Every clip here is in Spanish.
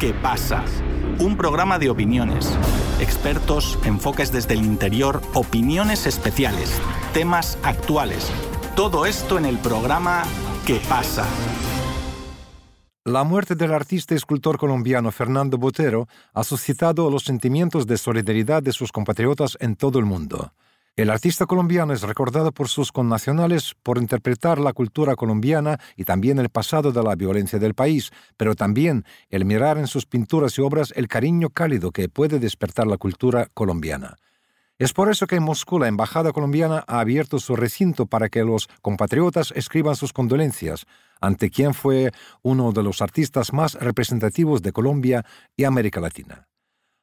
¿Qué pasa? Un programa de opiniones, expertos, enfoques desde el interior, opiniones especiales, temas actuales. Todo esto en el programa ¿Qué pasa? La muerte del artista y escultor colombiano Fernando Botero ha suscitado los sentimientos de solidaridad de sus compatriotas en todo el mundo. El artista colombiano es recordado por sus connacionales por interpretar la cultura colombiana y también el pasado de la violencia del país, pero también el mirar en sus pinturas y obras el cariño cálido que puede despertar la cultura colombiana. Es por eso que en Moscú la Embajada colombiana ha abierto su recinto para que los compatriotas escriban sus condolencias, ante quien fue uno de los artistas más representativos de Colombia y América Latina.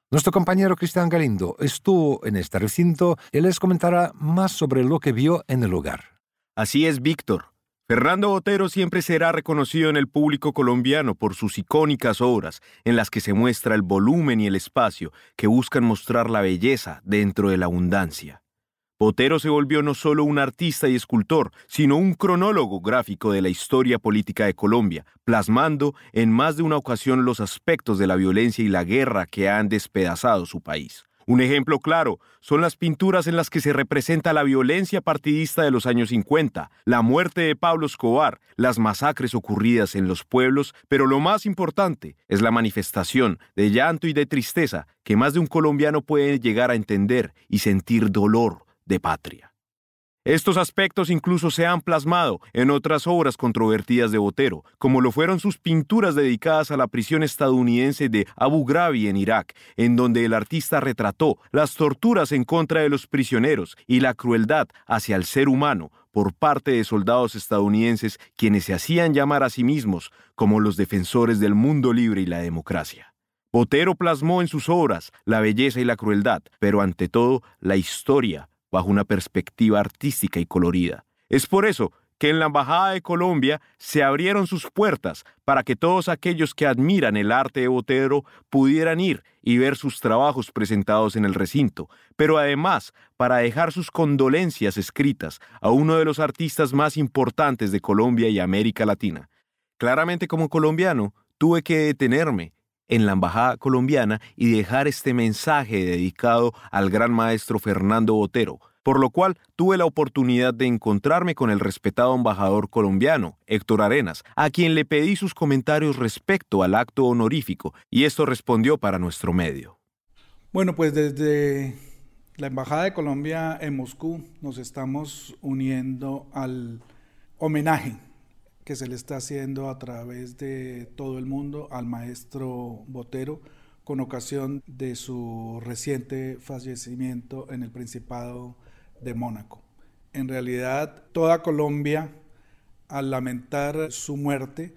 Nuestro compañero Cristian Galindo estuvo en este recinto y les comentará más sobre lo que vio en el lugar. Así es, Víctor. Fernando Botero siempre será reconocido en el público colombiano por sus icónicas obras, en las que se muestra el volumen y el espacio que buscan mostrar la belleza dentro de la abundancia. Botero se volvió no solo un artista y escultor, sino un cronólogo gráfico de la historia política de Colombia, plasmando en más de una ocasión los aspectos de la violencia y la guerra que han despedazado su país. Un ejemplo claro son las pinturas en las que se representa la violencia partidista de los años 50, la muerte de Pablo Escobar, las masacres ocurridas en los pueblos, pero lo más importante es la manifestación de llanto y de tristeza que más de un colombiano puede llegar a entender y sentir dolor de patria. Estos aspectos incluso se han plasmado en otras obras controvertidas de Botero, como lo fueron sus pinturas dedicadas a la prisión estadounidense de Abu Ghraib en Irak, en donde el artista retrató las torturas en contra de los prisioneros y la crueldad hacia el ser humano por parte de soldados estadounidenses quienes se hacían llamar a sí mismos como los defensores del mundo libre y la democracia. Botero plasmó en sus obras la belleza y la crueldad, pero ante todo la historia bajo una perspectiva artística y colorida. Es por eso que en la Embajada de Colombia se abrieron sus puertas para que todos aquellos que admiran el arte de Botero pudieran ir y ver sus trabajos presentados en el recinto, pero además para dejar sus condolencias escritas a uno de los artistas más importantes de Colombia y América Latina. Claramente como colombiano, tuve que detenerme en la Embajada colombiana y dejar este mensaje dedicado al gran maestro Fernando Botero, por lo cual tuve la oportunidad de encontrarme con el respetado embajador colombiano, Héctor Arenas, a quien le pedí sus comentarios respecto al acto honorífico, y esto respondió para nuestro medio. Bueno, pues desde la Embajada de Colombia en Moscú nos estamos uniendo al homenaje que se le está haciendo a través de todo el mundo al maestro Botero con ocasión de su reciente fallecimiento en el Principado de Mónaco. En realidad, toda Colombia, al lamentar su muerte,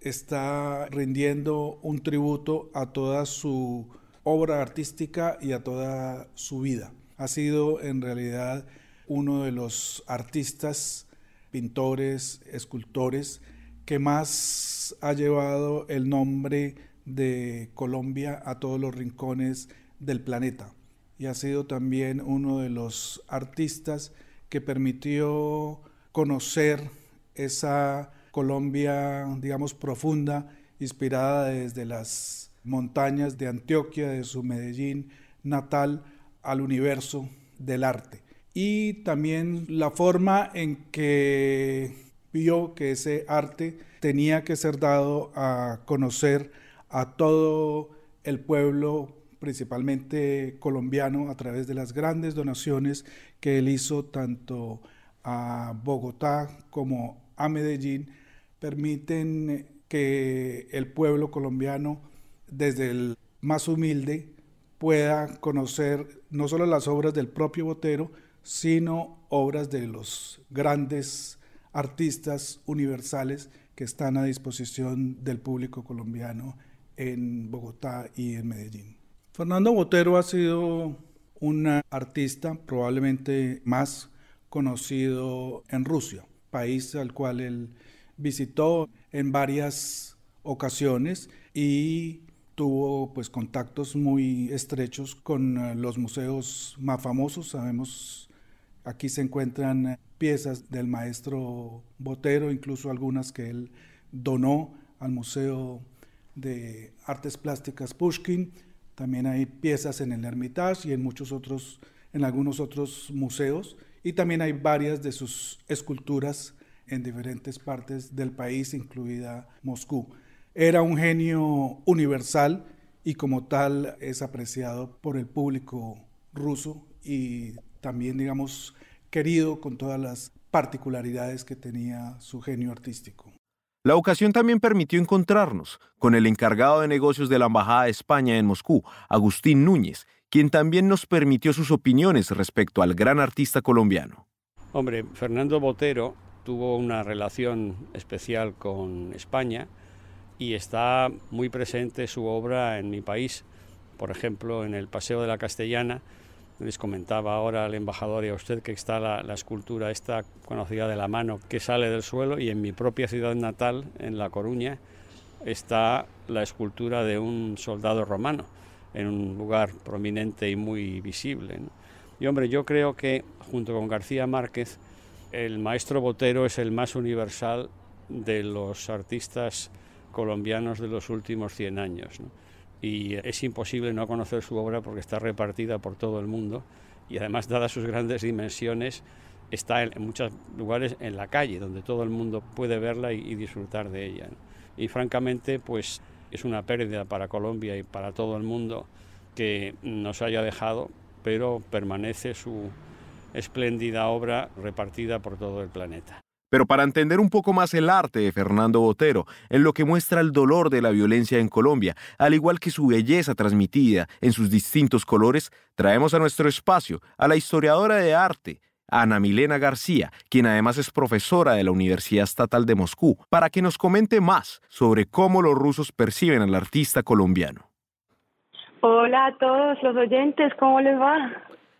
está rindiendo un tributo a toda su obra artística y a toda su vida. Ha sido en realidad uno de los artistas pintores, escultores, que más ha llevado el nombre de Colombia a todos los rincones del planeta. Y ha sido también uno de los artistas que permitió conocer esa Colombia, digamos, profunda, inspirada desde las montañas de Antioquia, de su Medellín natal, al universo del arte y también la forma en que vio que ese arte tenía que ser dado a conocer a todo el pueblo, principalmente colombiano, a través de las grandes donaciones que él hizo tanto a Bogotá como a Medellín, permiten que el pueblo colombiano, desde el más humilde, pueda conocer no solo las obras del propio Botero, sino obras de los grandes artistas universales que están a disposición del público colombiano en Bogotá y en Medellín. Fernando Botero ha sido un artista probablemente más conocido en Rusia, país al cual él visitó en varias ocasiones y tuvo pues contactos muy estrechos con los museos más famosos. Sabemos Aquí se encuentran eh, piezas del maestro Botero, incluso algunas que él donó al Museo de artes plásticas Pushkin, también hay piezas en el Hermitage y en muchos otros, en algunos otros museos, y también hay varias de sus esculturas en diferentes partes del país, incluida Moscú. Era un genio universal y como tal es apreciado por el público ruso y también, digamos, querido con todas las particularidades que tenía su genio artístico. La ocasión también permitió encontrarnos con el encargado de negocios de la Embajada de España en Moscú, Agustín Núñez, quien también nos permitió sus opiniones respecto al gran artista colombiano. Hombre, Fernando Botero tuvo una relación especial con España y está muy presente su obra en mi país, por ejemplo, en el Paseo de la Castellana, les comentaba ahora al embajador y a usted que está la, escultura esta conocida de la mano que sale del suelo y en mi propia ciudad natal, en La Coruña, está la escultura de un soldado romano en un lugar prominente y muy visible. Y hombre, yo creo que junto con García Márquez, el maestro Botero es el más universal de los artistas colombianos de los últimos 100 años y es imposible no conocer su obra porque está repartida por todo el mundo y además, dadas sus grandes dimensiones, está en, muchos lugares en la calle, donde todo el mundo puede verla y, disfrutar de ella. Y francamente, pues es una pérdida para Colombia y para todo el mundo que nos haya dejado, pero permanece su espléndida obra repartida por todo el planeta. Pero para entender un poco más el arte de Fernando Botero, en lo que muestra el dolor de la violencia en Colombia, al igual que su belleza transmitida en sus distintos colores, traemos a nuestro espacio a la historiadora de arte, Ana Milena García, quien además es profesora de la Universidad Estatal de Moscú, para que nos comente más sobre cómo los rusos perciben al artista colombiano. Hola a todos los oyentes, ¿cómo les va?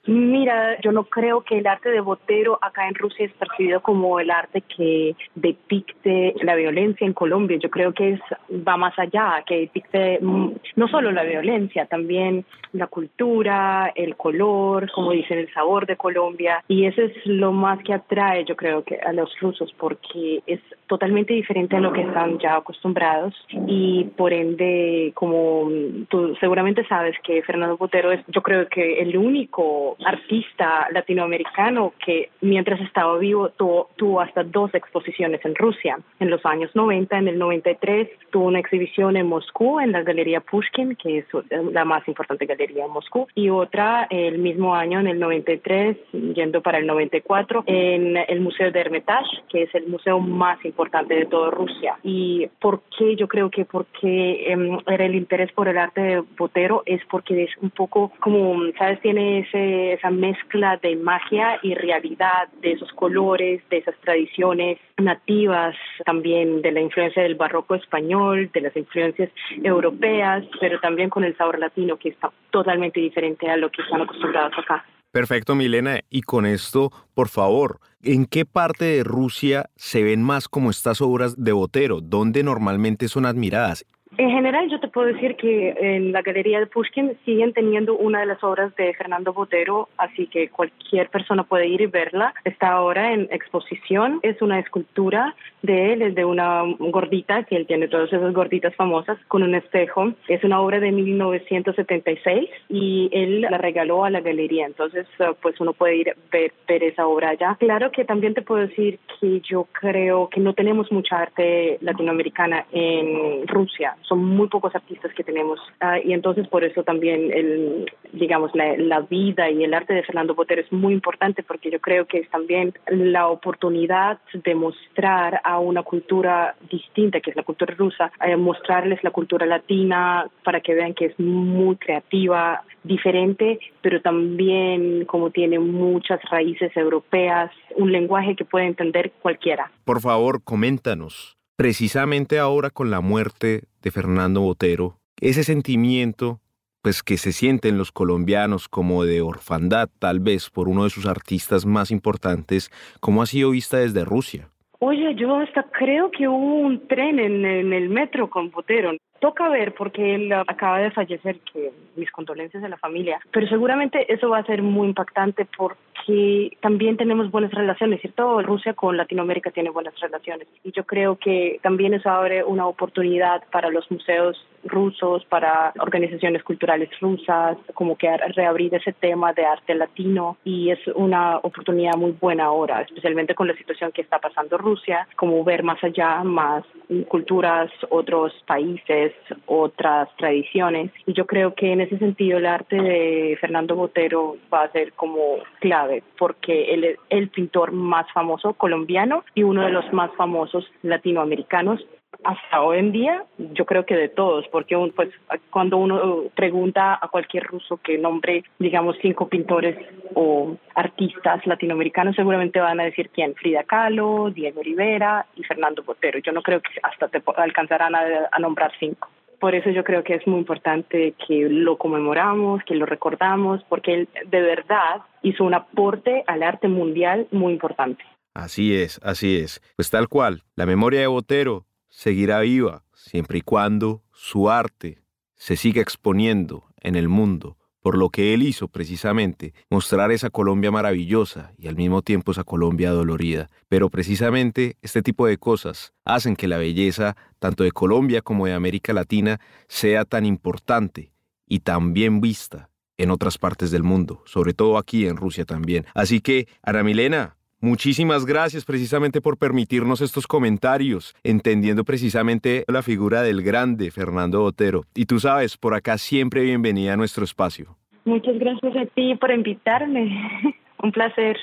Mira, yo no creo que el arte de Botero acá en Rusia es percibido como el arte que depicte la violencia en Colombia. Yo creo que es va más allá, que depicte mm, no solo la violencia, también la cultura, el color, como dicen, el sabor de Colombia. Y eso es lo más que atrae, yo creo, que a los rusos, porque es totalmente diferente a lo que están ya acostumbrados y por ende, como tú seguramente sabes que Fernando Botero es, yo creo que el único artista latinoamericano que mientras estaba vivo tuvo, hasta dos exposiciones en Rusia. En los años 90, en el 93, tuvo una exhibición en Moscú, en la Galería Pushkin, que es la más importante galería en Moscú, y otra el mismo año, en el 93, yendo para el 94, en el Museo de Hermitage, que es el museo más importante de toda Rusia. ¿Y por qué? Yo creo que porque em, era el interés por el arte de Botero es porque es un poco como, ¿sabes? Tiene ese esa mezcla de magia y realidad, de esos colores, de esas tradiciones nativas, también de la influencia del barroco español, de las influencias europeas, pero también con el sabor latino que está totalmente diferente a lo que están acostumbrados acá. Perfecto, Milena. Y con esto, por favor, ¿en qué parte de Rusia se ven más como estas obras de Botero? ¿Dónde normalmente son admiradas? En general, yo te puedo decir que en la Galería de Pushkin siguen teniendo una de las obras de Fernando Botero, así que cualquier persona puede ir y verla. Está ahora en exposición. Es una escultura de él, es de una gordita, que él tiene todas esas gorditas famosas, con un espejo. Es una obra de 1976 y él la regaló a la galería. Entonces, eh, pues uno puede ir ver, ver esa obra allá. Claro que también te puedo decir que yo creo que no tenemos mucha arte latinoamericana en Rusia son muy pocos artistas que tenemos. Ah, y entonces por eso también el digamos la, la, vida y el arte de Fernando Botero es muy importante porque yo creo que es también la oportunidad de mostrar a una cultura distinta que es la cultura rusa eh, mostrarles la cultura latina para que vean que es muy creativa diferente pero también como tiene muchas raíces europeas un lenguaje que puede entender cualquiera. Por favor coméntanos precisamente ahora con la muerte de Fernando Botero, ese sentimiento pues que se sienten los colombianos como de orfandad tal vez por uno de sus artistas más importantes, ¿cómo ha sido vista desde Rusia? Oye, yo hasta creo que hubo un tren en, el metro con Botero. Toca ver porque él acaba de fallecer, que mis condolencias a la familia, pero seguramente eso va a ser muy impactante porque también tenemos buenas relaciones, ¿cierto? Rusia con Latinoamérica tiene buenas relaciones y yo creo que también eso abre una oportunidad para los museos rusos, para organizaciones culturales rusas, como que reabrir ese tema de arte latino y es una oportunidad muy buena ahora, especialmente con la situación que está pasando Rusia, como ver más allá, más culturas, otros países, otras tradiciones. Y yo creo que en ese sentido el arte de Fernando Botero va a ser como clave, porque él es el pintor más famoso colombiano y uno de los más famosos latinoamericanos hasta hoy en día, yo creo que de todos, porque pues cuando uno pregunta a cualquier ruso que nombre, digamos, cinco pintores o artistas latinoamericanos, seguramente van a decir quién, Frida Kahlo, Diego Rivera y Fernando Botero. Yo no creo que hasta te alcanzarán a, a nombrar cinco. Por eso yo creo que es muy importante que lo conmemoramos, que lo recordamos, porque él de verdad hizo un aporte al arte mundial muy importante. Así es, así es. Pues tal cual, la memoria de Botero seguirá viva siempre y cuando su arte se siga exponiendo en el mundo por lo que él hizo precisamente, mostrar esa Colombia maravillosa y al mismo tiempo esa Colombia dolorida. Pero precisamente este tipo de cosas hacen que la belleza, tanto de Colombia como de América Latina, sea tan importante y tan bien vista en otras partes del mundo, sobre todo aquí en Rusia también. Así que, Ana Milena, Muchísimas gracias precisamente por permitirnos estos comentarios, entendiendo precisamente la figura del grande Fernando Botero. Y tú sabes, por acá siempre bienvenida a nuestro espacio. Muchas gracias a ti por invitarme. Un placer.